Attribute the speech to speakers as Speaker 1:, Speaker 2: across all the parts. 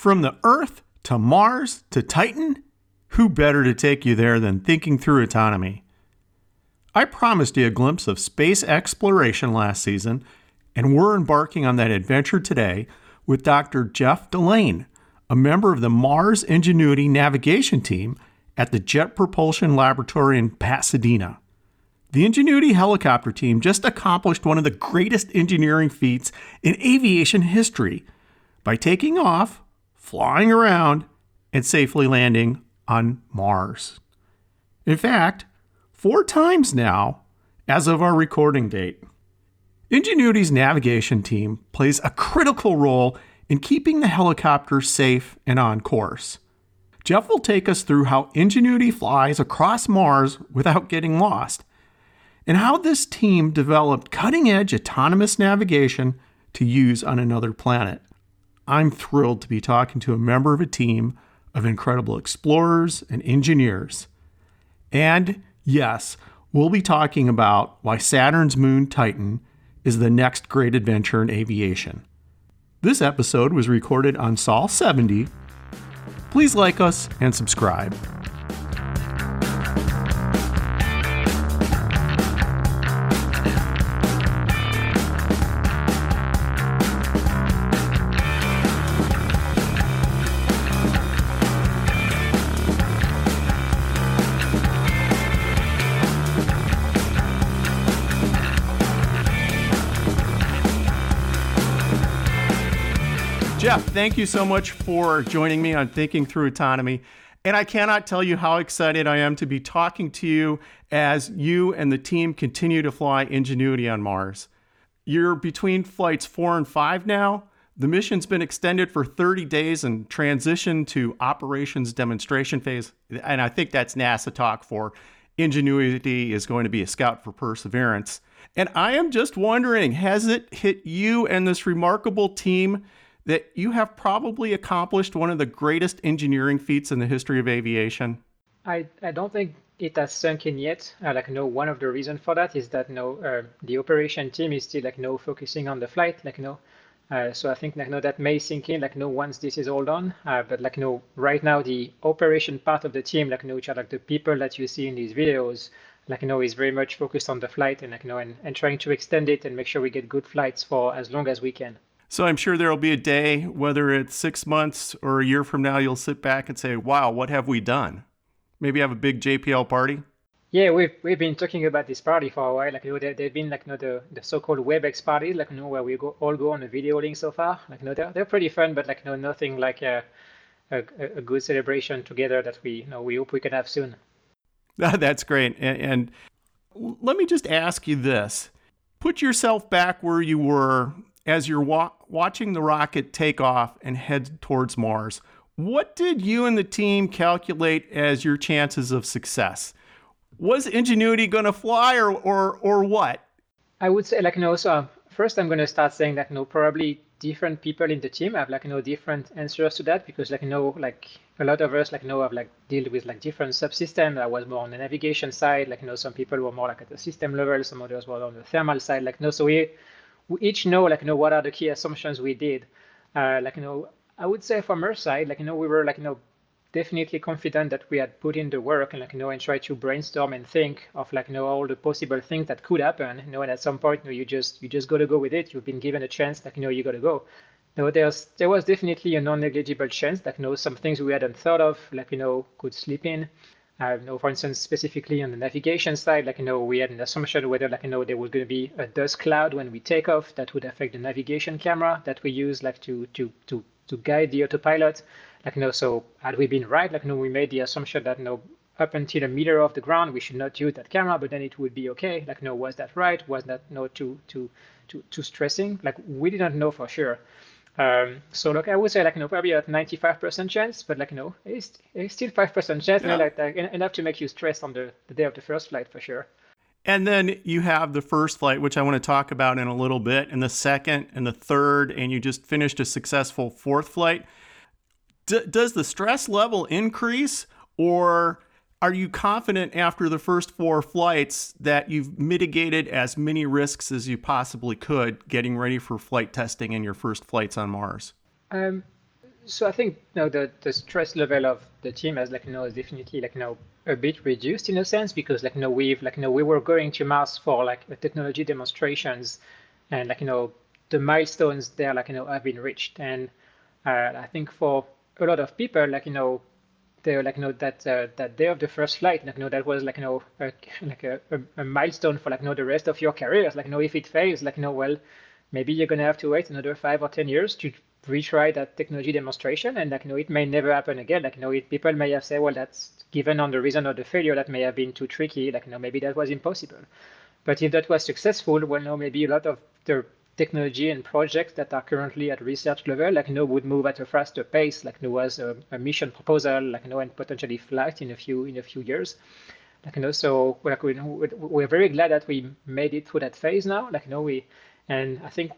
Speaker 1: From the Earth to Mars to Titan, who better to take you there than Thinking Through Autonomy? I promised you a glimpse of space exploration last season, and we're embarking on that adventure today with Dr. Jeff Delaune, a member of the Mars Ingenuity navigation team at the Jet Propulsion Laboratory in Pasadena. The Ingenuity helicopter team just accomplished one of the greatest engineering feats in aviation history by taking off, flying around, and safely landing on Mars. In fact, four times now as of our recording date. Ingenuity's navigation team plays a critical role in keeping the helicopter safe and on course. Jeff will take us through how Ingenuity flies across Mars without getting lost and how this team developed cutting edge autonomous navigation to use on another planet. I'm thrilled to be talking to a member of a team of incredible explorers and engineers. And yes, we'll be talking about why Saturn's moon Titan is the next great adventure in aviation. This episode was recorded on Sol 70. Please like us and subscribe. Thank you so much for joining me on Thinking Through Autonomy. And I cannot tell you how excited I am to be talking to you as you and the team continue to fly Ingenuity on Mars. You're between flights four and five now. The mission's been extended for 30 days and transitioned to operations demonstration phase. And I think that's NASA talk for Ingenuity is going to be a scout for perseverance. And I am just wondering has it hit you and this remarkable team that you have probably accomplished one of the greatest engineering feats in the history of aviation?
Speaker 2: I, I don't think it has sunk in yet. Uh, like, no, one of the reasons for that is that no, uh, the operation team is still like no focusing on the flight, like no. Uh, so I think like no, that may sink in like no once this is all done. Uh, but like no, right now the operation part of the team, like no, which are like the people that you see in these videos, like no, is very much focused on the flight and like no, and, and trying to extend it and make sure we get good flights for as long as we can.
Speaker 1: So I'm sure there'll be a day, whether it's six months or a year from now, you'll sit back and say, wow, what have we done? Maybe have a big JPL party?
Speaker 2: Yeah, we've we've been talking about this party for a while. Like you know, there, have been like you know, the, the so-called WebEx parties, like you know, where we go all go on a video link so far. Like you know, they're, they're pretty fun, but like you know, nothing like a, a, a good celebration together that we you know we hope we can have soon.
Speaker 1: That's great. And, and let me just ask you this: Put yourself back where you were as you're wa- watching the rocket take off and head towards Mars, what did you and the team calculate as your chances of success? Was Ingenuity going to fly or, or, or what?
Speaker 2: I would say, like, no, so uh, first I'm going to start saying that, no, probably different people in the team have, like, no, different answers to that because, like, no, like, a lot of us, like, know, have, like, dealt with, like, different subsystems. I was more on the navigation side, like, you know, some people were more, like, at the system level, some others were on the thermal side, like, no, so we, we each know like you know what are the key assumptions we did. Uh, like you know, I would say from our side, like you know, we were like you know definitely confident that we had put in the work and like you know and try to brainstorm and think of like you know all the possible things that could happen. You know, and at some point, you know, you just you just got to go with it. You've been given a chance, like you know, you got to go. No, there's there was definitely a non-negligible chance that you know some things we hadn't thought of, like you know, could slip in. You know, for instance, specifically on the navigation side, like, you know, we had an assumption whether, like, you know, there was going to be a dust cloud when we take off that would affect the navigation camera that we use, like, to to to to guide the autopilot. Like, you know, so had we been right, like, you know, we made the assumption that, you know, up until a meter off the ground, we should not use that camera, but then it would be okay. Like, you know, was that right? Was that no too too too too stressing? Like, we didn't know for sure. Um, so look, I would say like you know probably a 95% chance, but like you know it's, it's still 5% chance, yeah. like, like enough to make you stress on the, the day of the first flight for sure.
Speaker 1: And then you have the first flight, which I want to talk about in a little bit, and the second and the third, and you just finished a successful fourth flight. D- does the stress level increase, or are you confident after the first four flights that you've mitigated as many risks as you possibly could getting ready for flight testing in your first flights on Mars?
Speaker 2: Um, so I think you know the the stress level of the team has like you know is definitely like you know a bit reduced in a sense because like you know we've like you know we were going to Mars for like technology demonstrations and like you know the milestones there like you know have been reached and uh, I think for a lot of people like you know they like you know that uh, that day of the first flight like you know that was like you know a, like a, a, a milestone for like you know the rest of your careers like you know if it fails like you know well maybe you're gonna have to wait another five or ten years to retry that technology demonstration and like you know it may never happen again like you know it, people may have said well that's given on the reason of the failure that may have been too tricky like you know maybe that was impossible but if that was successful well no maybe a lot of the technology and projects that are currently at research level like know would move at a faster pace like there was a, a mission proposal like know and potentially flight in a few in a few years. Like you know so we're, we're very glad that we made it through that phase now like you know we and i think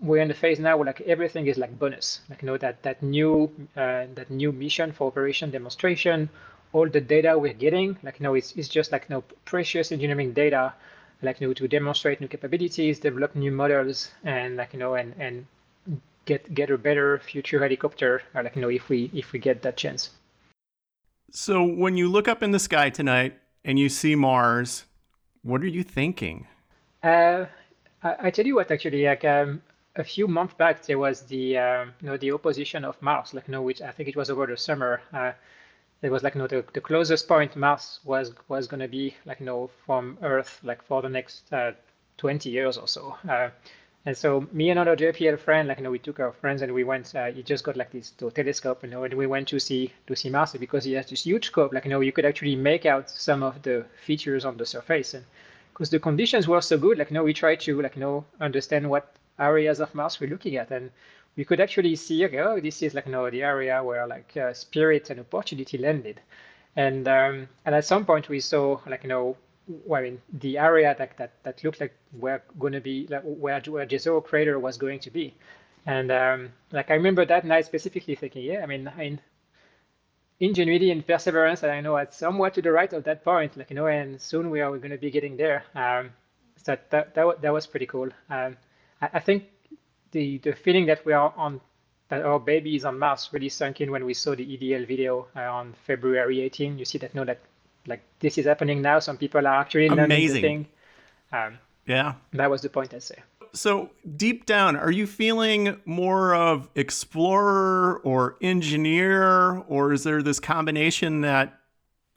Speaker 2: we're in the phase now where like everything is like bonus. Like you know that that new uh, that new mission for operation demonstration all the data we're getting like you know it's, it's just like you know precious engineering data like you know to demonstrate new capabilities develop new models and like you know and and get get a better future helicopter uh, like you know if we if we get that chance
Speaker 1: so when you look up in the sky tonight and you see mars what are you thinking
Speaker 2: uh, I, I tell you what actually like um, a few months back there was the uh, you know the opposition of Mars, like you know, which I think it was over the summer. Uh, it was like you know the, the closest point Mars was was going to be like you know from Earth like for the next uh, 20 years or so. Uh, and so me and another JPL friend, like you know, we took our friends and we went. Uh, he just got like this telescope, you know, and we went to see to see Mars because he has this huge scope. Like you know, you could actually make out some of the features on the surface, and because the conditions were so good, like you know, we tried to like you know understand what areas of Mars we're looking at. And we could actually see, okay, oh, this is like you know, the area where like uh, spirit and opportunity landed. And um, and at some point we saw like you know well, I mean the area that that, that looked like we're going to be like where where Jezero crater was going to be, and um, like I remember that night specifically thinking, yeah, I mean, I mean ingenuity and perseverance, and I know it's somewhat to the right of that point, like you know, and soon we are going to be getting there. Um, so that that that was pretty cool. Um, I think the the feeling that we are on that our baby is on Mars really sunk in when we saw the EDL video uh, on February 18. You see that no, that like this is happening now. Some people are actually
Speaker 1: amazing.
Speaker 2: Thing.
Speaker 1: Um, yeah,
Speaker 2: that was the point I say.
Speaker 1: So deep down, are you feeling more of explorer or engineer, or is there this combination that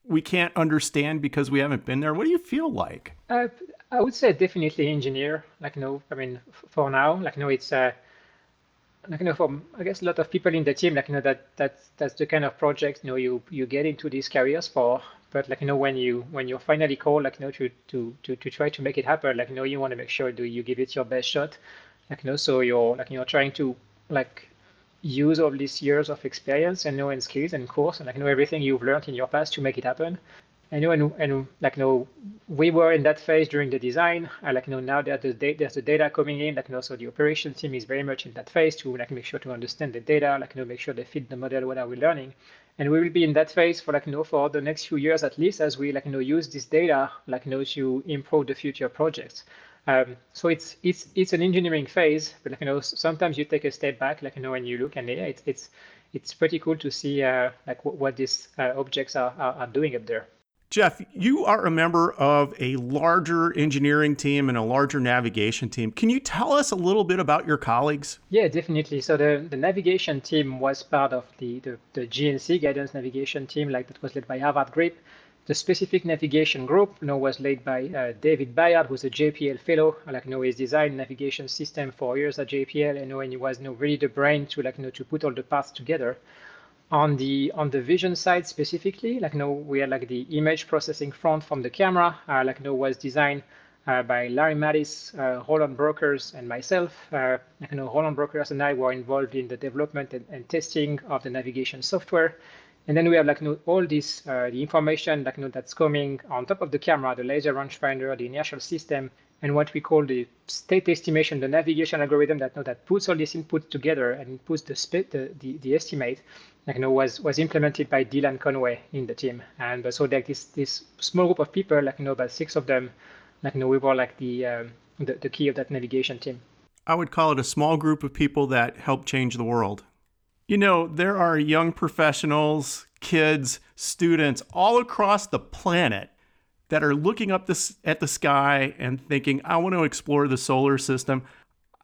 Speaker 1: we can't understand because we haven't been there? What do you feel like?
Speaker 2: Uh, I would say definitely engineer. Like know, I mean, for now, like know, it's uh, like you know, for I guess a lot of people in the team, like you know, that that's that's the kind of project you know you you get into these careers for. But like you know, when you when you're finally called, like you know, to to to to try to make it happen, like you know, you want to make sure do you give it your best shot, like you know, so you're like you know trying to like use all these years of experience and know and skills and course and like know everything you've learned in your past to make it happen Know, and, and like you know, we were in that phase during the design. I like you know now that the data, there's the data coming in. Like you know, so the operations team is very much in that phase to like make sure to understand the data. Like you know, make sure they fit the model. What are we learning? And we will be in that phase for like you know for the next few years at least as we like you know use this data like you know to improve the future projects. Um, so it's it's it's an engineering phase, but like you know sometimes you take a step back, like you know when you look and yeah, it's it's it's pretty cool to see uh, like what, what these uh, objects are, are, are doing up there.
Speaker 1: Jeff, you are a member of a larger engineering team and a larger navigation team. Can you tell us a little bit about your colleagues?
Speaker 2: Yeah, definitely. So the, the navigation team was part of the, the, the GNC guidance navigation team, like that was led by Håvard Grip. The specific navigation group you know, was led by uh, David Bayard, who's a JPL fellow. Like you know, he's designed navigation system for years at JPL, you know, and he was you know, really the brain to like you know to put all the parts together on the on the vision side specifically, like you know, we had like the image processing front from the camera, uh, like you know, was designed uh, by Larry Matthies, uh, Roland Brockers, and myself. Uh, like you know, Roland Brockers and I were involved in the development and, and testing of the navigation software. And then we have like you know, all this uh, the information like you know, that's coming on top of the camera, the laser rangefinder, the inertial system, and what we call the state estimation, the navigation algorithm that know, that puts all this input together and puts the, the, the, the estimate like, you know, was was implemented by Dylan Conway in the team. And so like this this small group of people, like you know, about six of them, like you know, we were like the um, the, the key of that navigation team.
Speaker 1: I would call it a small group of people that help change the world. You know, there are young professionals, kids, students all across the planet that are looking up this, at the sky and thinking, I want to explore the solar system.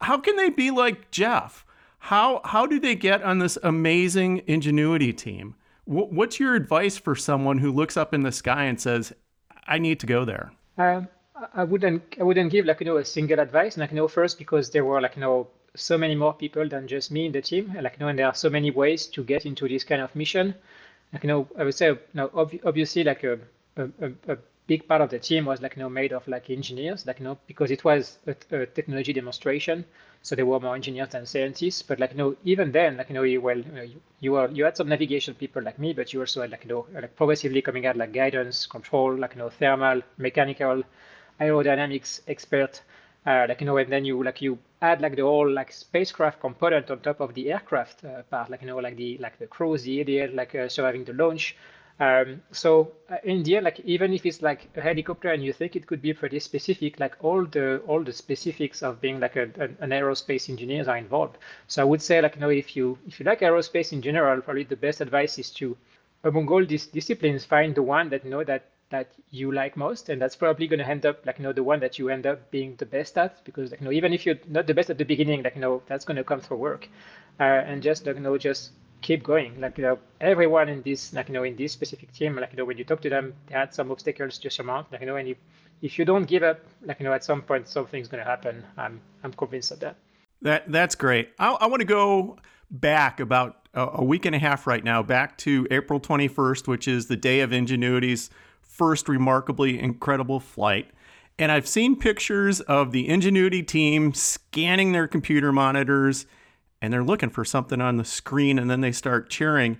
Speaker 1: How can they be like Jeff? How, how do they get on this amazing ingenuity team? What's your advice for someone who looks up in the sky and says, I need to go there?
Speaker 2: Um, I wouldn't I wouldn't give like you know a single advice like you know first because there were like you know so many more people than just me in the team like you know and there are so many ways to get into this kind of mission like you know I would say you know, ob- obviously like a, a, a big part of the team was like you know made of like engineers like you know because it was a, a technology demonstration so there were more engineers than scientists. But like you know even then like you know you well you, know, you, you were you had some navigation people like me but you also had like you know like progressively coming out like guidance control like you know thermal mechanical aerodynamics expert uh, like you know and then you like you add like the whole like spacecraft component on top of the aircraft uh, part like you know like the like the crews the idea like uh, surviving the launch um, so uh, in the end like even if it's like a helicopter and you think it could be pretty specific like all the all the specifics of being like a, an aerospace engineers are involved. So i would say like you know if you if you like aerospace in general probably the best advice is to among all these disciplines find the one that you know that that you like most. And that's probably going to end up like you know the one that you end up being the best at because like you know even if you're not the best at the beginning like you know that's going to come through work. Uh, and just like you know just keep going. Like you know everyone in this like you know in this specific team like you know when you talk to them they had some obstacles to surmount like you know and if, if you don't give up like you know at some point something's going to happen i'm i'm convinced of that.
Speaker 1: That that's great. I, I want to go back about a, a week and a half right now back to april 21st which is the day of ingenuity's first remarkably incredible flight. And I've seen pictures of the Ingenuity team scanning their computer monitors and they're looking for something on the screen and then they start cheering.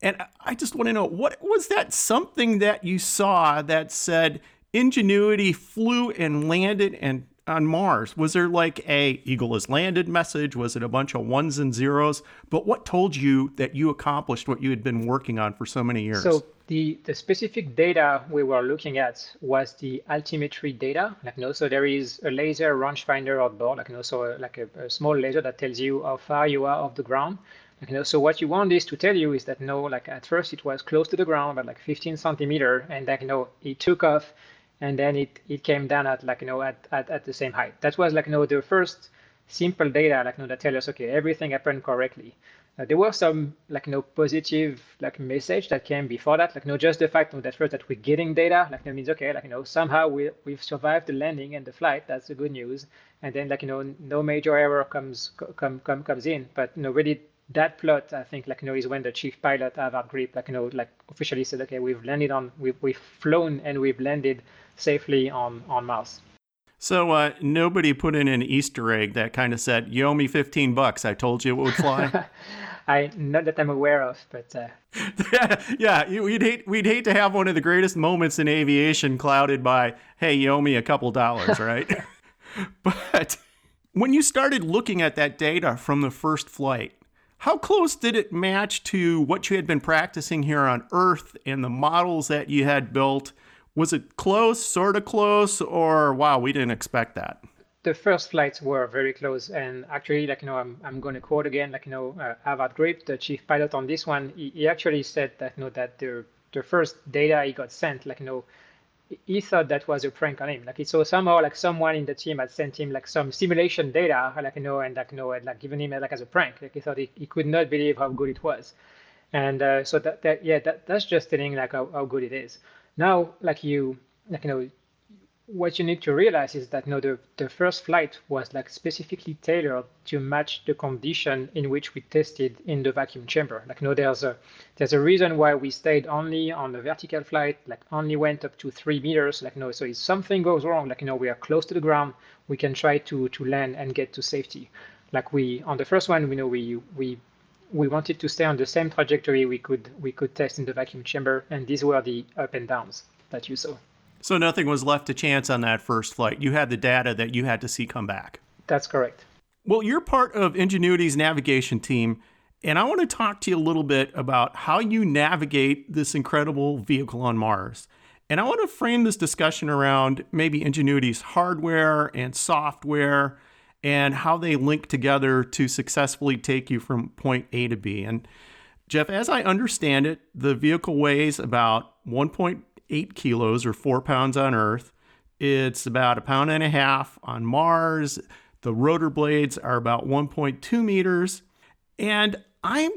Speaker 1: And I just want to know what was that something that you saw that said Ingenuity flew and landed and on Mars? Was there like a Eagle has landed message? Was it a bunch of ones and zeros? But what told you that you accomplished what you had been working on for so many years?
Speaker 2: So the, the specific data we were looking at was the altimetry data. Like, you know, so there is a laser rangefinder on board, like, you know, so a, like a, a, small laser that tells you how far you are off the ground. Like, you know, so what you want this to tell you is that, no, like at first it was close to the ground, but like 15 centimeter, and like, you know, it took off and then it, it came down at like, you know, at, at, at the same height. That was like, you know, the first simple data, like, you know, that tell us, okay, everything happened correctly. Uh, there were some like you know positive like message that came before that like you know just the fact that first that we're getting data like that means okay like you know somehow we we've survived the landing and the flight that's the good news and then like you know no major error comes come, come comes in but you know really that plot I think like you know is when the chief pilot Håvard Grip like you know like officially said okay we've landed on we've we've flown and we've landed safely on on Mars.
Speaker 1: So uh, nobody put in an Easter egg that kind of said, "You owe me fifteen bucks. I told you it would fly."
Speaker 2: I not that I'm aware of, but uh...
Speaker 1: yeah, we'd hate we'd hate to have one of the greatest moments in aviation clouded by, "Hey, you owe me a couple dollars," right? but when you started looking at that data from the first flight, how close did it match to what you had been practicing here on Earth and the models that you had built? Was it close, sort of close, or wow, we didn't expect that?
Speaker 2: The first flights were very close. And actually, like, you know, I'm, I'm going to quote again, like, you know, uh, Håvard Grip, the chief pilot on this one, he, he actually said that, you know, that the, the first data he got sent, like, you know, he thought that was a prank on him. Like, he so somehow, like, someone in the team had sent him, like, some simulation data, like, you know, and, like, you know, had, like, given him, like, as a prank. Like, he thought he, he could not believe how good it was. And uh, so that, that, yeah, that, that's just telling, like, how, how good it is. Now, like, you, like, you know, what you need to realize is that you know, the, the first flight was like specifically tailored to match the condition in which we tested in the vacuum chamber. Like you know, there's a there's a reason why we stayed only on the vertical flight, like only went up to three meters. Like you know, so if something goes wrong, like you know, we are close to the ground, we can try to to land and get to safety. Like we on the first one, we know we we we wanted to stay on the same trajectory we could we could test in the vacuum chamber, and these were the up and downs that you saw.
Speaker 1: So nothing was left to chance on that first flight. You had the data that you had to see come back.
Speaker 2: That's correct.
Speaker 1: Well, you're part of Ingenuity's navigation team, and I want to talk to you a little bit about how you navigate this incredible vehicle on Mars. And I want to frame this discussion around maybe Ingenuity's hardware and software and how they link together to successfully take you from point A to B. And Jeff, as I understand it, the vehicle weighs about 1.8 kilos or four pounds on Earth. It's about a pound and a half on Mars. The rotor blades are about 1.2 meters. And I'm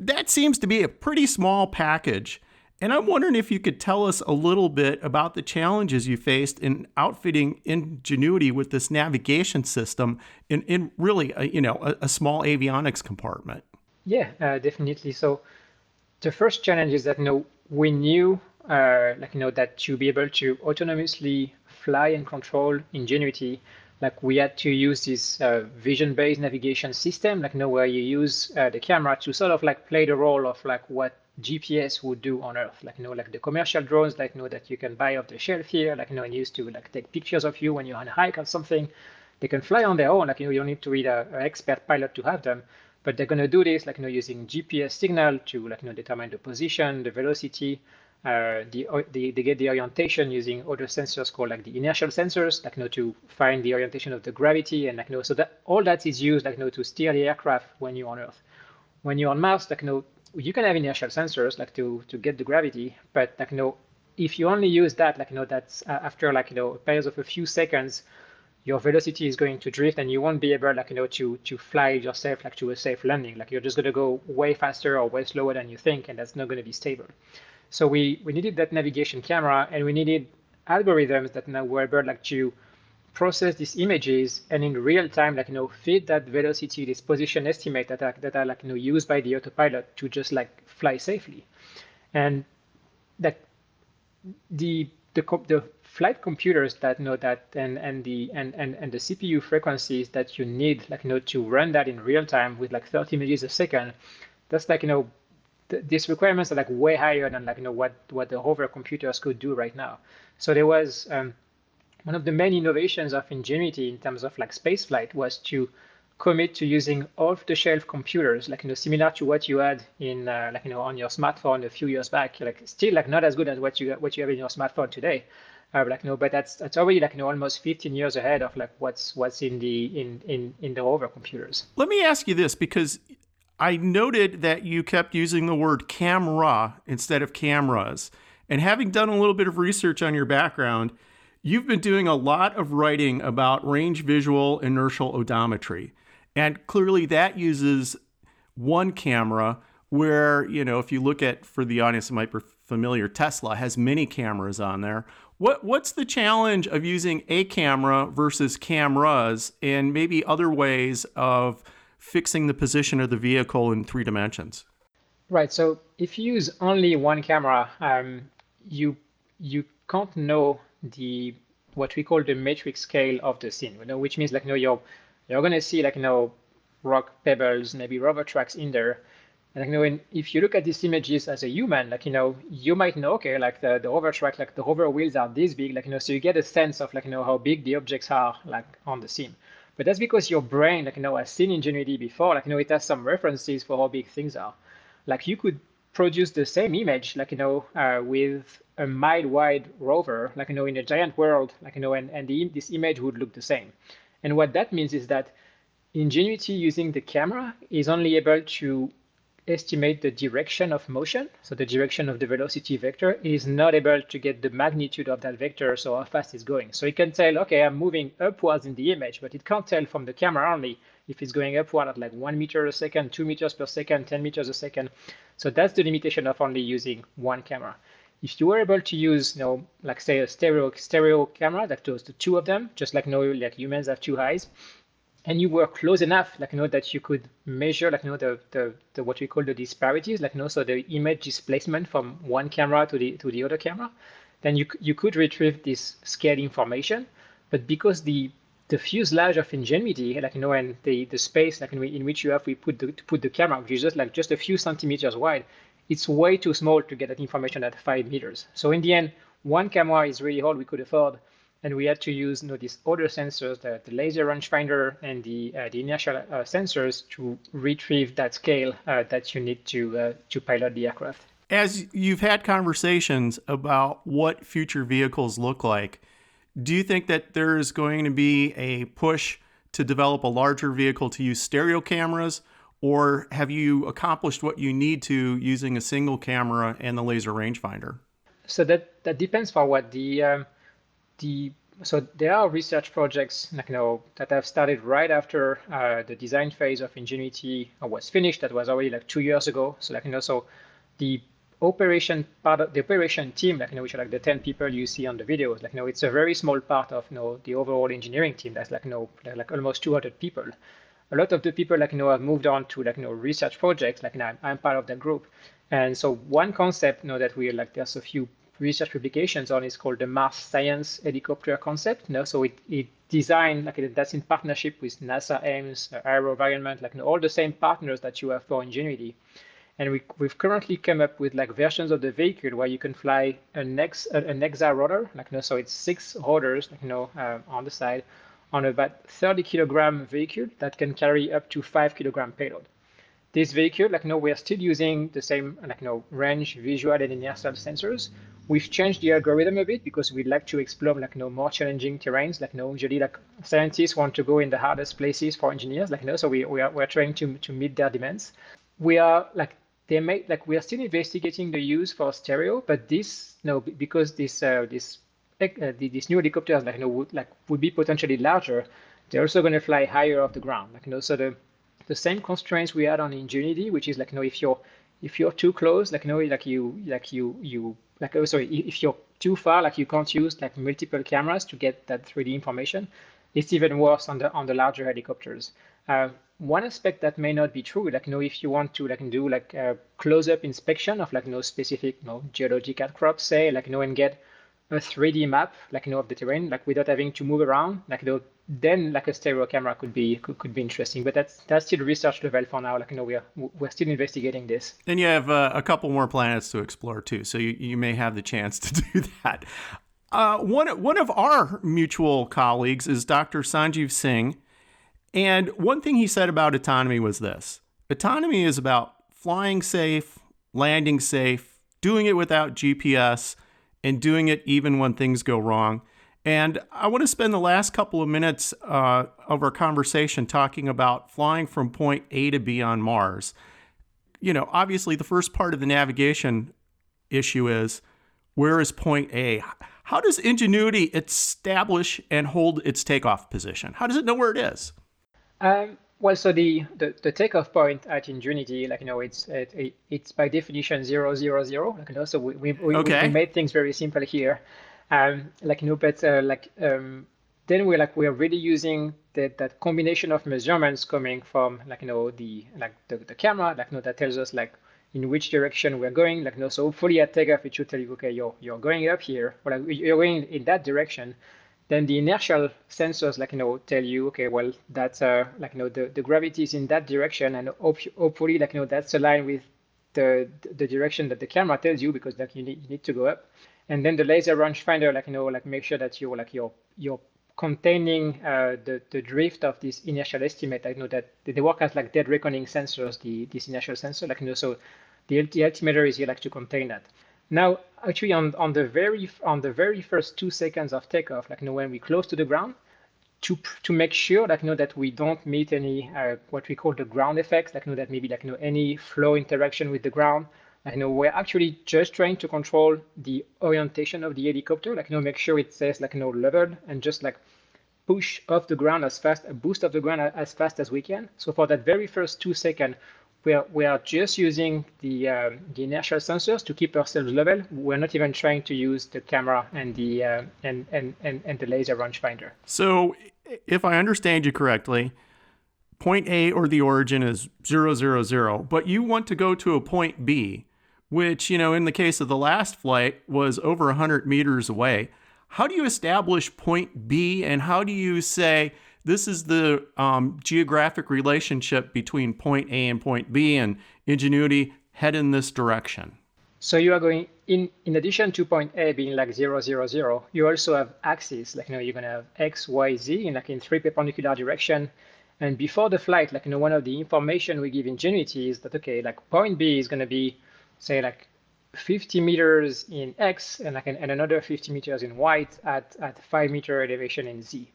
Speaker 1: that seems to be a pretty small package. And I'm wondering if you could tell us a little bit about the challenges you faced in outfitting Ingenuity with this navigation system in, in really, a, you know, a, a small avionics compartment.
Speaker 2: Yeah, uh, definitely. So the first challenge is that you know we knew, uh, like you know, that to be able to autonomously fly and control Ingenuity, like we had to use this uh, vision-based navigation system, like you know, where you use uh, the camera to sort of like play the role of like what GPS would do on Earth, like you know, like the commercial drones, like you know that you can buy off the shelf here, like you know, and used to like take pictures of you when you're on a hike or something. They can fly on their own, like you know, you don't need to read an expert pilot to have them, but they're gonna do this, like you know, using GPS signal to like you know determine the position, the velocity. Uh, the, the, they get the orientation using other sensors called like the inertial sensors, like you know, to find the orientation of the gravity and like you know, so that all that is used like you know to steer the aircraft when you're on Earth. When you're on Mars, like you know, you can have inertial sensors like to to get the gravity, but like you know, if you only use that, like you know, that's uh, after like you know a period of a few seconds, your velocity is going to drift, and you won't be able like you know to to fly yourself like to a safe landing. Like you're just going to go way faster or way slower than you think, and that's not going to be stable. So we we needed that navigation camera, and we needed algorithms that now were able like to process these images and in real time, like, you know, feed that velocity, this position estimate that are, that are like, you know, used by the autopilot to just like fly safely. And that the, the, the flight computers that know that and, and the and, and, and the CPU frequencies that you need, like, you know, to run that in real time with like 30 images a second, that's like, you know, th- these requirements are like way higher than like, you know, what, what the hover computers could do right now. So there was, um, one of the main innovations of Ingenuity in terms of like spaceflight was to commit to using off-the-shelf computers, like you know, similar to what you had in uh, like you know on your smartphone a few years back. Like still like not as good as what you what you have in your smartphone today. Uh, like no, but that's that's already like you know almost 15 years ahead of like what's what's in the in in in the rover computers.
Speaker 1: Let me ask you this because I noted that you kept using the word camera instead of cameras, and having done a little bit of research on your background You've been doing a lot of writing about range visual inertial odometry. And clearly that uses one camera where, you know, if you look at for the audience that might be familiar, Tesla has many cameras on there. What what's the challenge of using a camera versus cameras and maybe other ways of fixing the position of the vehicle in three dimensions?
Speaker 2: Right. So if you use only one camera, um, you you can't know the what we call the metric scale of the scene, you know, which means like you know you're you're gonna see like you know rock pebbles, maybe rover tracks in there. And like, you know, if you look at these images as a human, like you know, you might know, okay, like the, the hover track, like the hover wheels are this big, like you know, so you get a sense of like you know how big the objects are like on the scene. But that's because your brain, like you know, has seen Ingenuity before, like you know, it has some references for how big things are. Like you could produce the same image, like you know, uh, with a mile wide rover, like you know, in a giant world, like you know, and and the, this image would look the same. And what that means is that Ingenuity using the camera is only able to estimate the direction of motion, so the direction of the velocity vector, is not able to get the magnitude of that vector, so how fast it's going. So it can tell, okay, I'm moving upwards in the image, but it can't tell from the camera only if it's going upward at like one meter a second, two meters per second, 10 meters a second. So that's the limitation of only using one camera. If you were able to use, you know, like say a stereo stereo camera that does the two of them, just like know, like humans have two eyes, and you were close enough, like you know, that you could measure, like you know, the, the, the what we call the disparities, like you know, so the image displacement from one camera to the to the other camera, then you you could retrieve this scale information. But because the the fuselage of Ingenuity, like you know, and the the space like in, in which you have we put the to put the camera, which is just like just a few centimeters wide, it's way too small to get that information at five meters. So in the end, one camera is really all we could afford and we had to use you know, these other sensors, the, the laser rangefinder and the, uh, the inertial uh, sensors to retrieve that scale uh, that you need to, uh, to pilot the aircraft.
Speaker 1: As you've had conversations about what future vehicles look like, do you think that there is going to be a push to develop a larger vehicle to use stereo cameras, or have you accomplished what you need to using a single camera and the laser rangefinder?
Speaker 2: So that that depends for what the um, the so there are research projects like you know that have started right after uh, the design phase of Ingenuity was finished. That was already like two years ago. So like you know, so the operation part of the operation team, like you know, which are like the ten people you see on the videos, like you know, it's a very small part of you know the overall engineering team. That's like you know, like almost 200 people. A lot of the people like you know have moved on to like you know research projects. Like you know, I'm, part of that group. And so one concept, you know, that we like, there's a few research publications on is called the Mars Science Helicopter concept. You know, so it, it designed like that's in partnership with NASA, Ames, uh, AeroVironment, like you know, all the same partners that you have for Ingenuity. And we, we've currently come up with like versions of the vehicle where you can fly an X an EXA rotor, like you know, so it's six rotors, like you know, uh, on the side, on about 30 kilogram vehicle that can carry up to five kilogram payload this vehicle, like you know, we're still using the same like you know range, visual, and inertial sensors. We've changed the algorithm a bit because we'd like to explore like you know more challenging terrains. Like you know, usually like scientists want to go in the hardest places for engineers. Like you know, so we we are we're trying to to meet their demands. We are like they may like we are still investigating the use for stereo, but this no because this uh, this uh, these new helicopters like you would like would be potentially larger. They're also going to fly higher off the ground. Like you so the the same constraints we had on Ingenuity, which is like, you know, if you're if you're too close, like, you know, like you like you you like oh sorry, if you're too far, like you can't use like multiple cameras to get that 3D information. It's even worse on the on the larger helicopters. Uh, one aspect that may not be true, like you know, if you want to like do like a close-up inspection of like know specific you know outcrops, say like you know and get a 3D map, like you know, of the terrain, like without having to move around, like then like a stereo camera could be could, could be interesting. But that's that's still research level for now. Like you know, we're we're still investigating this.
Speaker 1: And you have uh, a couple more planets to explore too, so you, you may have the chance to do that. Uh, one one of our mutual colleagues is Dr. Sanjiv Singh, and one thing he said about autonomy was this: autonomy is about flying safe, landing safe, doing it without GPS and doing it even when things go wrong. And I want to spend the last couple of minutes uh, of our conversation talking about flying from point A to B on Mars. You know, obviously, the first part of the navigation issue is where is point A? How does Ingenuity establish and hold its takeoff position? How does it know where it is?
Speaker 2: Um, well, so the, the, the takeoff point at Ingenuity, like you know, it's it, it's by definition zero zero zero. Like you know, so we we, we, okay. we made things very simple here. Um, like you know, but uh, like um, then we're like we're really using that that combination of measurements coming from like you know the like the, the camera, like you know, that tells us like in which direction we're going. Like you know, so hopefully at takeoff it should tell you, okay, you're you're going up here, or like you're going in that direction then the inertial sensors like you know tell you okay well that's uh like you know the, the gravity is in that direction and hopefully like you know that's aligned with the the direction that the camera tells you because like you need, you need to go up. And then the laser rangefinder like you know like make sure that you're like you're you're containing uh, the the drift of this inertial estimate I know that they work as like dead reckoning sensors the this inertial sensor like you know so the, the altimeter is here like to contain that now, actually, on, on the very on the very first two seconds of takeoff, like you know, when we close to the ground, to to make sure that you know that we don't meet any uh, what we call the ground effects, like you know that maybe like you know any flow interaction with the ground. Like, you know, we're actually just trying to control the orientation of the helicopter, like you know, make sure it says like you know leveled and just like push off the ground as fast, a boost off the ground as fast as we can. So for that very first two seconds, we are, we are just using the, uh, the inertial sensors to keep ourselves level. We're not even trying to use the camera and the uh, and, and, and, and the laser rangefinder.
Speaker 1: So if I understand you correctly, point A or the origin is zero zero zero, but you want to go to a point B, which, you know, in the case of the last flight was over 100 meters away. How do you establish point B and how do you say, this is the um, geographic relationship between point A and point B, and Ingenuity head in this direction.
Speaker 2: So you are going in in addition to point A being like zero zero zero, you also have axes like you know you're gonna have X, Y, Z in like in three perpendicular direction. And before the flight, like you know, one of the information we give Ingenuity is that okay, like point B is gonna be say like 50 meters in X and like and another 50 meters in Y at at five meter elevation in Z.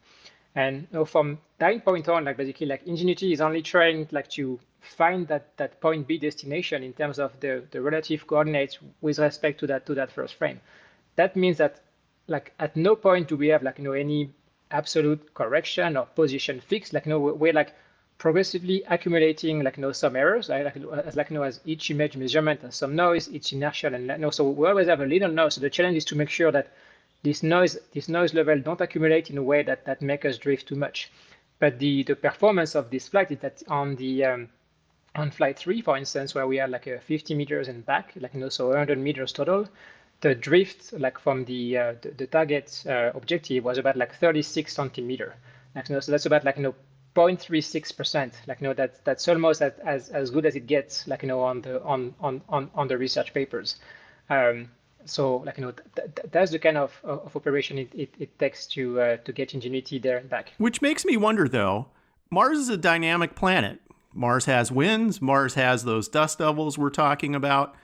Speaker 2: And you know, from that point on, like basically like Ingenuity is only trying like to find that, that point B destination in terms of the, the relative coordinates with respect to that to that first frame. That means that like at no point do we have like you know any absolute correction or position fix. Like you know we're like progressively accumulating like you know some errors right? like as like you know as each image measurement has some noise each inertial and you know, so we always have a little noise so the challenge is to make sure that this noise this noise level don't accumulate in a way that that make us drift too much but the the performance of this flight is that on the um, on flight three for instance where we are like a 50 meters and back like you know so 100 meters total the drift like from the uh, the, the, target uh, objective was about like 36 centimeter like, you know, so that's about like you know 0.36%. Like, you know, that, that's almost as, as, as good as it gets, like, you know, on the, on, on, on, on the research papers. Um, so like, you know, th th that's the kind of, of operation it, it, it takes to, uh, to get Ingenuity there and back.
Speaker 1: Which makes me wonder though, Mars is a dynamic planet. Mars has winds, Mars has those dust devils we're talking about.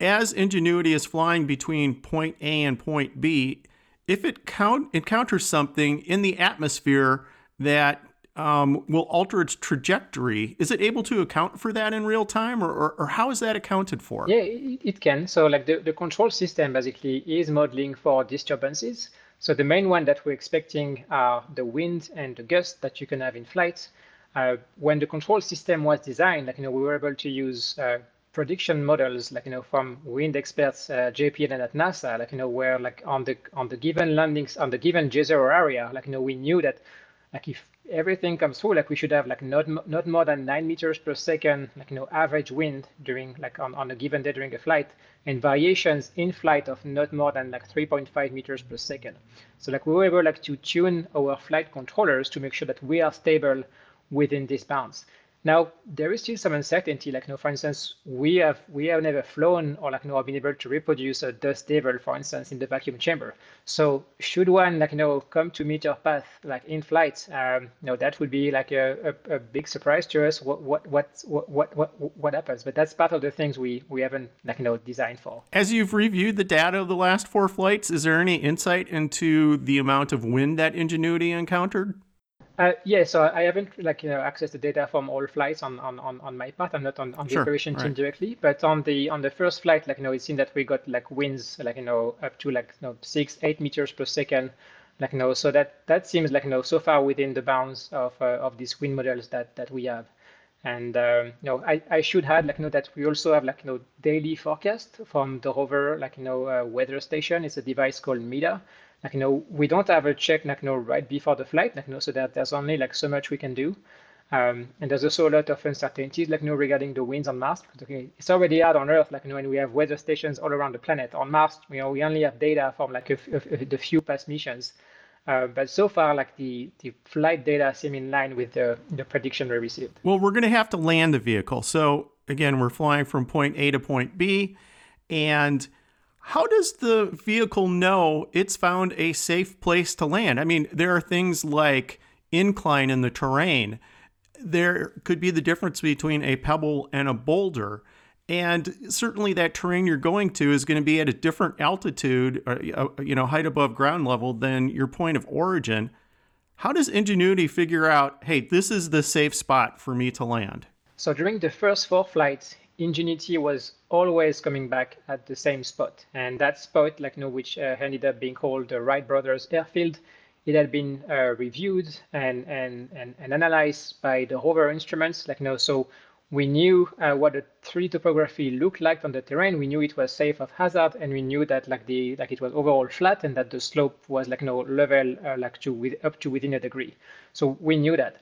Speaker 1: As Ingenuity is flying between point A and point B, if it count, encounters something in the atmosphere that um, will alter its trajectory. Is it able to account for that in real time, or, or, or how is that accounted for?
Speaker 2: Yeah, it, can. So, like the, the control system basically is modeling for disturbances. So, the main one that we're expecting are the wind and the gust that you can have in flight. Uh, when the control system was designed, like you know, we were able to use uh, prediction models, like you know, from wind experts, uh, JPL and at NASA, like you know, where like on the on the given landings on the given Jezero area, like you know, we knew that like if everything comes through, like we should have like not not more than nine meters per second, like you know average wind during like on, on a given day during a flight, and variations in flight of not more than like 3.5 meters per second. So like we were able like to tune our flight controllers to make sure that we are stable within these bounds. Now there is still some uncertainty. Like, you know, for instance, we have we have never flown or like, you know, been able to reproduce a dust devil, for instance, in the vacuum chamber. So should one like, you know, come to meet our path like in flight, um, you know, that would be like a, a, a big surprise to us. What what what what what what happens? But that's part of the things we we haven't like you know designed for.
Speaker 1: As you've reviewed the data of the last four flights, is there any insight into the amount of wind that Ingenuity encountered?
Speaker 2: Uh, yeah, so I haven't like you know accessed the data from all flights on on, on, on my part. I'm not on, on the sure, operation right. team directly, but on the on the first flight, like you know, it seemed that we got like winds like you know up to like you know six eight meters per second, like you know, so that that seems like you know so far within the bounds of uh, of these wind models that that we have. And um, you know, I, I should add like you know that we also have like you know daily forecast from the rover like you know uh, weather station. It's a device called MEDA like you know we don't have a check like you know right before the flight like you know so that there's only like so much we can do um, and there's also a lot of uncertainties like you know regarding the winds on Mars okay it's already hard on Earth like you know and we have weather stations all around the planet on Mars you know we only have data from like a, a, the few past missions uh, but so far, like the, the flight data seem in line with the, the prediction we received.
Speaker 1: Well, we're going to have to land the vehicle. So again, we're flying from point A to point B, and how does the vehicle know it's found a safe place to land? I mean, there are things like incline in the terrain. There could be the difference between a pebble and a boulder. And certainly that terrain you're going to is going to be at a different altitude, or, uh, uh, you know, height above ground level than your point of origin. How does Ingenuity figure out, hey, this is the safe spot for me to land?
Speaker 2: So during the first four flights, Ingenuity was always coming back at the same spot. And that spot, like, you know, which uh, ended up being called the Wright Brothers Airfield, it had been uh, reviewed and, and, and, and, analyzed by the rover instruments. Like, you know, so we knew uh, what the 3D topography looked like on the terrain. We knew it was safe of hazard, and we knew that like the like it was overall flat and that the slope was like you know level uh, like to with, up to within a degree. So we knew that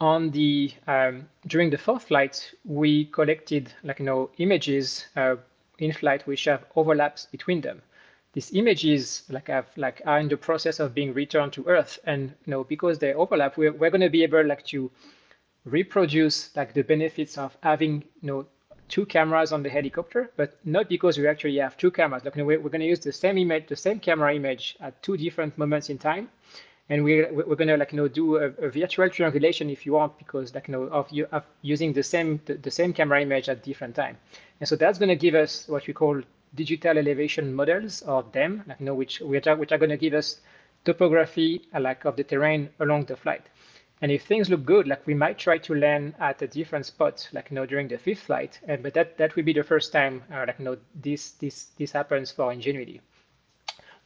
Speaker 2: on the um, during the fourth flight, we collected like you know images uh, in flight which have overlaps between them. These images like have like are in the process of being returned to Earth, and you know because they overlap, we're we're going to be able like to reproduce like the benefits of having you know two cameras on the helicopter, but not because we actually have two cameras. Like you know, we're, we're going to use the same image, the same camera image at two different moments in time, and we're we're gonna like you know do a, a, virtual triangulation if you want because like you know of you of using the same the, the, same camera image at different time and so that's to give us what we call digital elevation models or DEM like you know which which are which are to give us topography like of the terrain along the flight. And if things look good, like we might try to land at a different spot, like you know during the fifth flight. And but that that will be the first time, uh, like you know this this this happens for Ingenuity.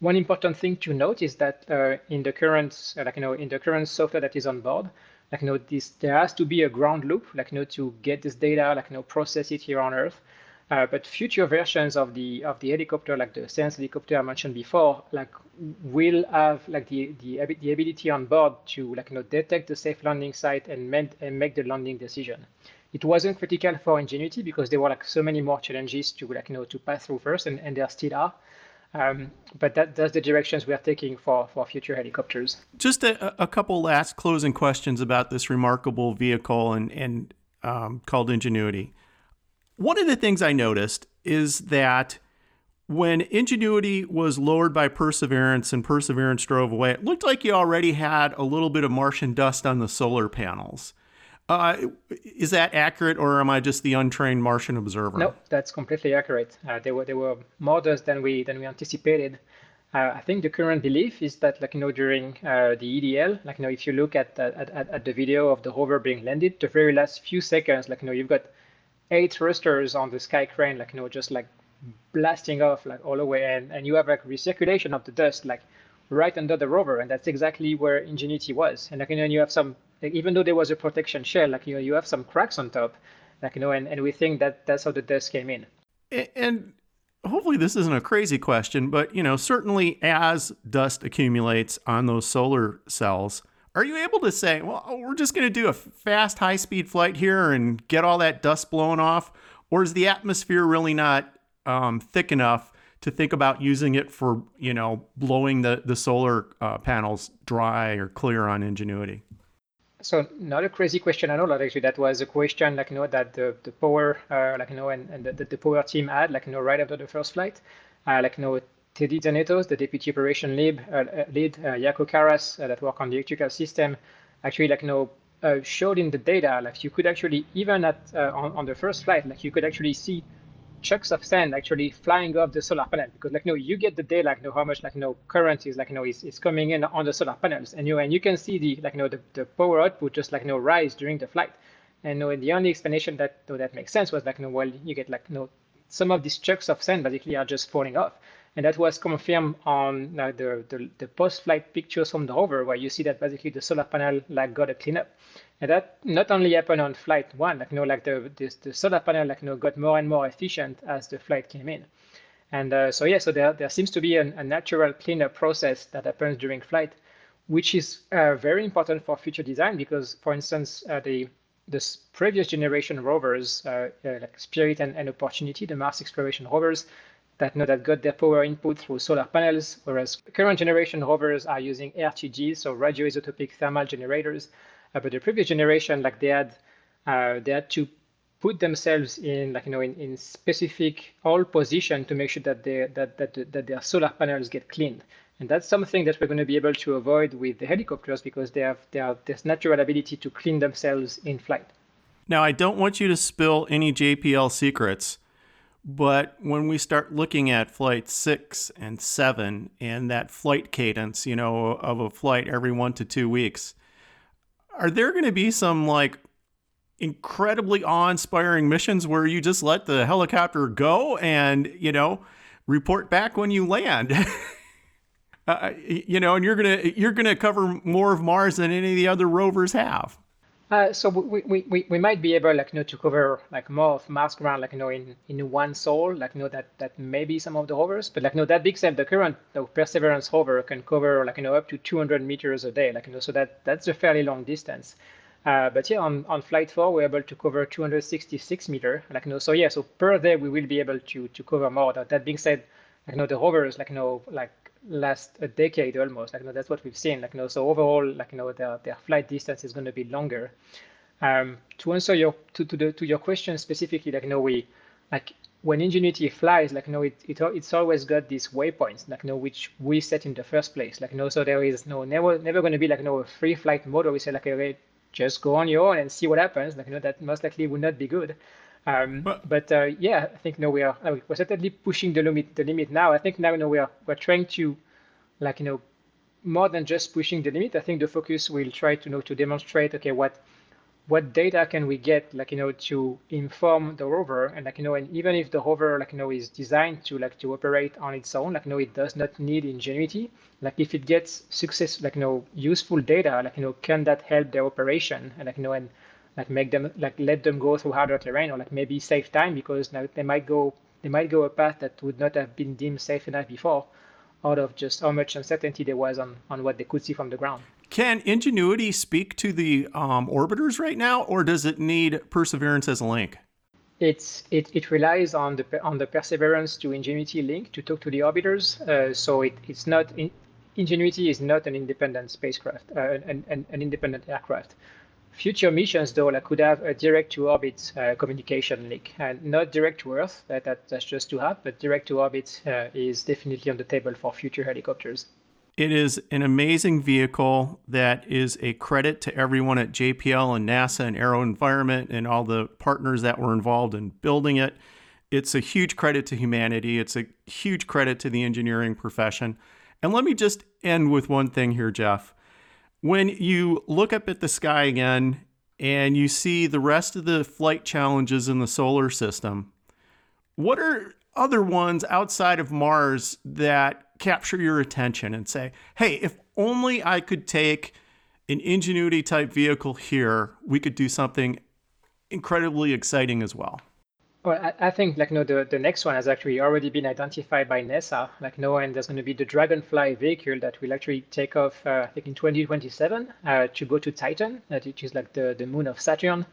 Speaker 2: One important thing to note is that uh, in the current, uh, like you know, in the current software that is on board, like you know, this there has to be a ground loop, like you know, to get this data, like you know, process it here on Earth. Uh, but future versions of the of the helicopter, like the Sense helicopter I mentioned before, like will have like the the, the ability on board to like you know detect the safe landing site and, make and make the landing decision. It wasn't critical for Ingenuity because there were like so many more challenges to like you know to pass through first, and, and there still are. Um, but that, that's the directions we are taking for, for future helicopters.
Speaker 1: Just a, a couple last closing questions about this remarkable vehicle and, and um, called Ingenuity. One of the things I noticed is that when Ingenuity was lowered by Perseverance and Perseverance drove away, it looked like you already had a little bit of Martian dust on the solar panels. Uh, is that accurate, or am I just the untrained Martian observer?
Speaker 2: No, that's completely accurate. Uh, there were there were more dust than we than we anticipated. Uh, I think the current belief is that, like you know, during uh, the EDL, like you know, if you look at, at at the video of the rover being landed, the very last few seconds, like you know, you've got eight thrusters on the sky crane, like you know, just like blasting off like all the way, and and you have like recirculation of the dust like right under the rover, and that's exactly where Ingenuity was. And like you know, you have some, like, even though there was a protection shell, like you know, you have some cracks on top, like you know, and and we think that that's how the dust came in.
Speaker 1: And hopefully this isn't a crazy question, but you know, certainly as dust accumulates on those solar cells, are you able to say, well, we're just going to do a fast, high speed flight here and get all that dust blown off? Or is the atmosphere really not um, thick enough to think about using it for, you know, blowing the, the solar uh, panels dry or clear on Ingenuity?
Speaker 2: So not a crazy question at all. Actually, that was a question like you know that the, the power uh, like you know and, and the, the power team had like you know right after the first flight, uh, like you know Teddy Tzanetos, the deputy operation lead, uh, lead uh, Jaakko Karras uh, that work on the electrical system, actually like you know uh, showed in the data like you could actually even at uh, on, on the first flight like you could actually see chunks of sand actually flying off the solar panel because like you know you get the data like you know how much like you know current is like you know is, is coming in on the solar panels and you and you can see the like you the, the power output just like know rise during the flight and know, the only explanation that that makes sense was like know well you get like know some of these chunks of sand basically are just falling off and that was confirmed on uh, the, the, the post-flight pictures from the rover, where you see that basically the solar panel like got a cleanup. And that not only happened on flight one, like you know, like the this, the solar panel like you know got more and more efficient as the flight came in. And uh, so yeah, so there there seems to be an, a natural cleanup process that happens during flight, which is uh, very important for future design because, for instance, uh, the this previous generation rovers, uh, uh, like Spirit and, and Opportunity, the Mars exploration rovers, that know that got their power input through solar panels, whereas current generation rovers are using RTGs, so radioisotopic thermal generators. But the previous generation, like they had, uh, they had to put themselves in, like you know, in, in specific all position to make sure that they that that that their solar panels get cleaned. And that's something that we're going to be able to avoid with the helicopters because they have they have this natural ability to clean themselves in flight.
Speaker 1: Now, I don't want you to spill any JPL secrets, but when we start looking at flight six and seven and that flight cadence, you know, of a flight every one to two weeks, are there going to be some like incredibly awe inspiring missions where you just let the helicopter go and, you know, report back when you land? uh, you know, and you're gonna you're gonna cover more of Mars than any of the other rovers have.
Speaker 2: Uh, so we, we, we, we might be able like you know to cover like more of Mars ground like you know in, in one sol like you know that that maybe some of the rovers but like you know that big said the current the Perseverance rover can cover like you know up to 200 meters a day like you know so that that's a fairly long distance. Uh, but yeah, on, on flight four, we're able to cover 266 meter. Like you know, so yeah, so per day we will be able to to cover more. That, that being said, like you know, the rovers like you know like last a decade almost. Like, you know, that's what we've seen. Like, you know, so overall, like, you know, their, their flight distance is going to be longer. Um, to answer your to, to the to your question specifically, like, you know, we like when Ingenuity flies, like, you know, it, it it's always got these waypoints, like, you know, which we set in the first place. Like, you know, so there is no never never going to be like, you know, a free flight mode where we say like, okay, just go on your own and see what happens. Like, you know, that most likely would not be good. Um, but, but uh, yeah, I think no, we are we're certainly pushing the limit the limit now. I think now you know we are we're trying to like you know more than just pushing the limit, I think the focus will try to you know to demonstrate okay what what data can we get like you know to inform the rover and like you know and even if the rover like you know is designed to like to operate on its own like you know it does not need ingenuity like if it gets success like you know useful data like you know can that help their operation and like you know and like make them like let them go through harder terrain or like maybe save time because now they might go they might go a path that would not have been deemed safe enough before out of just how much uncertainty there was on on what they could see from the ground
Speaker 1: can Ingenuity speak to the um, orbiters right now, or does it need Perseverance as a link?
Speaker 2: It's it, it relies on the on the Perseverance to Ingenuity link to talk to the orbiters. Uh, so it, it's not in, Ingenuity is not an independent spacecraft, uh, an, an, an independent aircraft. Future missions, though, like, could have a direct to orbit uh, communication link, and not direct to Earth. That, that that's just too have, but direct to orbit uh, is definitely on the table for future helicopters.
Speaker 1: It is an amazing vehicle that is a credit to everyone at JPL and NASA and AeroVironment and all the partners that were involved in building it. It's a huge credit to humanity. It's a huge credit to the engineering profession. And let me just end with one thing here, Jeff. When you look up at the sky again and you see the rest of the flight challenges in the solar system, what are other ones outside of Mars that capture your attention and say, hey, if only I could take an Ingenuity type vehicle here, we could do something incredibly exciting as well.
Speaker 2: Well, I, I think like no, the, the next one has actually already been identified by NASA. Like no, and there's going to be the Dragonfly vehicle that will actually take off, uh, I think in 2027 uh, to go to Titan, that which is like the, the moon of Saturn.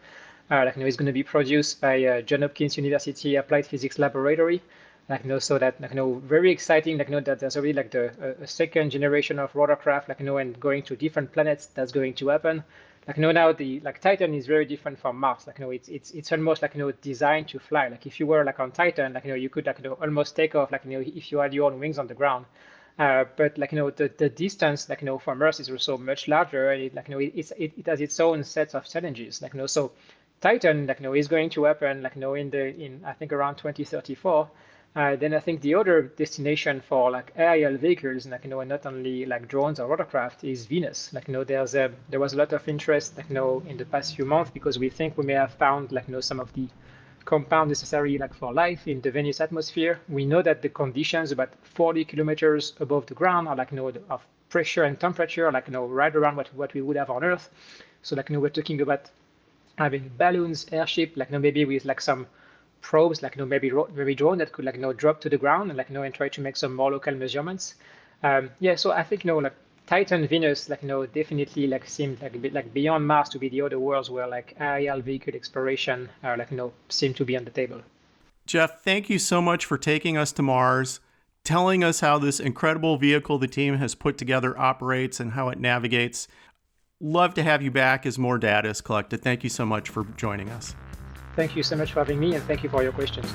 Speaker 2: Uh, like know, it's going to be produced by uh, John Hopkins University Applied Physics Laboratory like know so that like know very exciting like know that there's already like the second generation of rotorcraft like know and going to different planets that's going to happen like you know now the like titan is very different from mars. Like you know it's it's it's almost like you know designed to fly. Like if you were like on titan like you know you could like you know almost take off like you know if you had your own wings on the ground. Uh, but like you know the, the distance like you know from earth is also much larger and it, like you know it, it's it, it has its own sets of challenges like you know. So titan like you know is going to happen like you know in the in i think around 2034 uh, Uh, then I think the other destination for like aerial vehicles, like you know, not only like drones or rotorcraft, is Venus. Like you know, there's a there was a lot of interest, like you know, in the past few months because we think we may have found like you know some of the compound necessary like for life in the Venus atmosphere. We know that the conditions about 40 kilometers above the ground are like you know of pressure and temperature, like you know, right around what what we would have on Earth. So like you know, we're talking about having balloons, airship, like you know, maybe with like some probes, like you know, maybe maybe drone that could like you know drop to the ground and like you know and try to make some more local measurements. Um, yeah, so I think you know like Titan, Venus, like you know, definitely like seem like a bit like beyond Mars to be the other worlds where like aerial vehicle exploration are uh, like you know seem to be on the table.
Speaker 1: Jeff, thank you so much for taking us to Mars, telling us how this incredible vehicle the team has put together operates and how it navigates. Love to have you back as more data is collected. Thank you so much for joining us.
Speaker 2: Thank you so much for having me and thank you for your questions.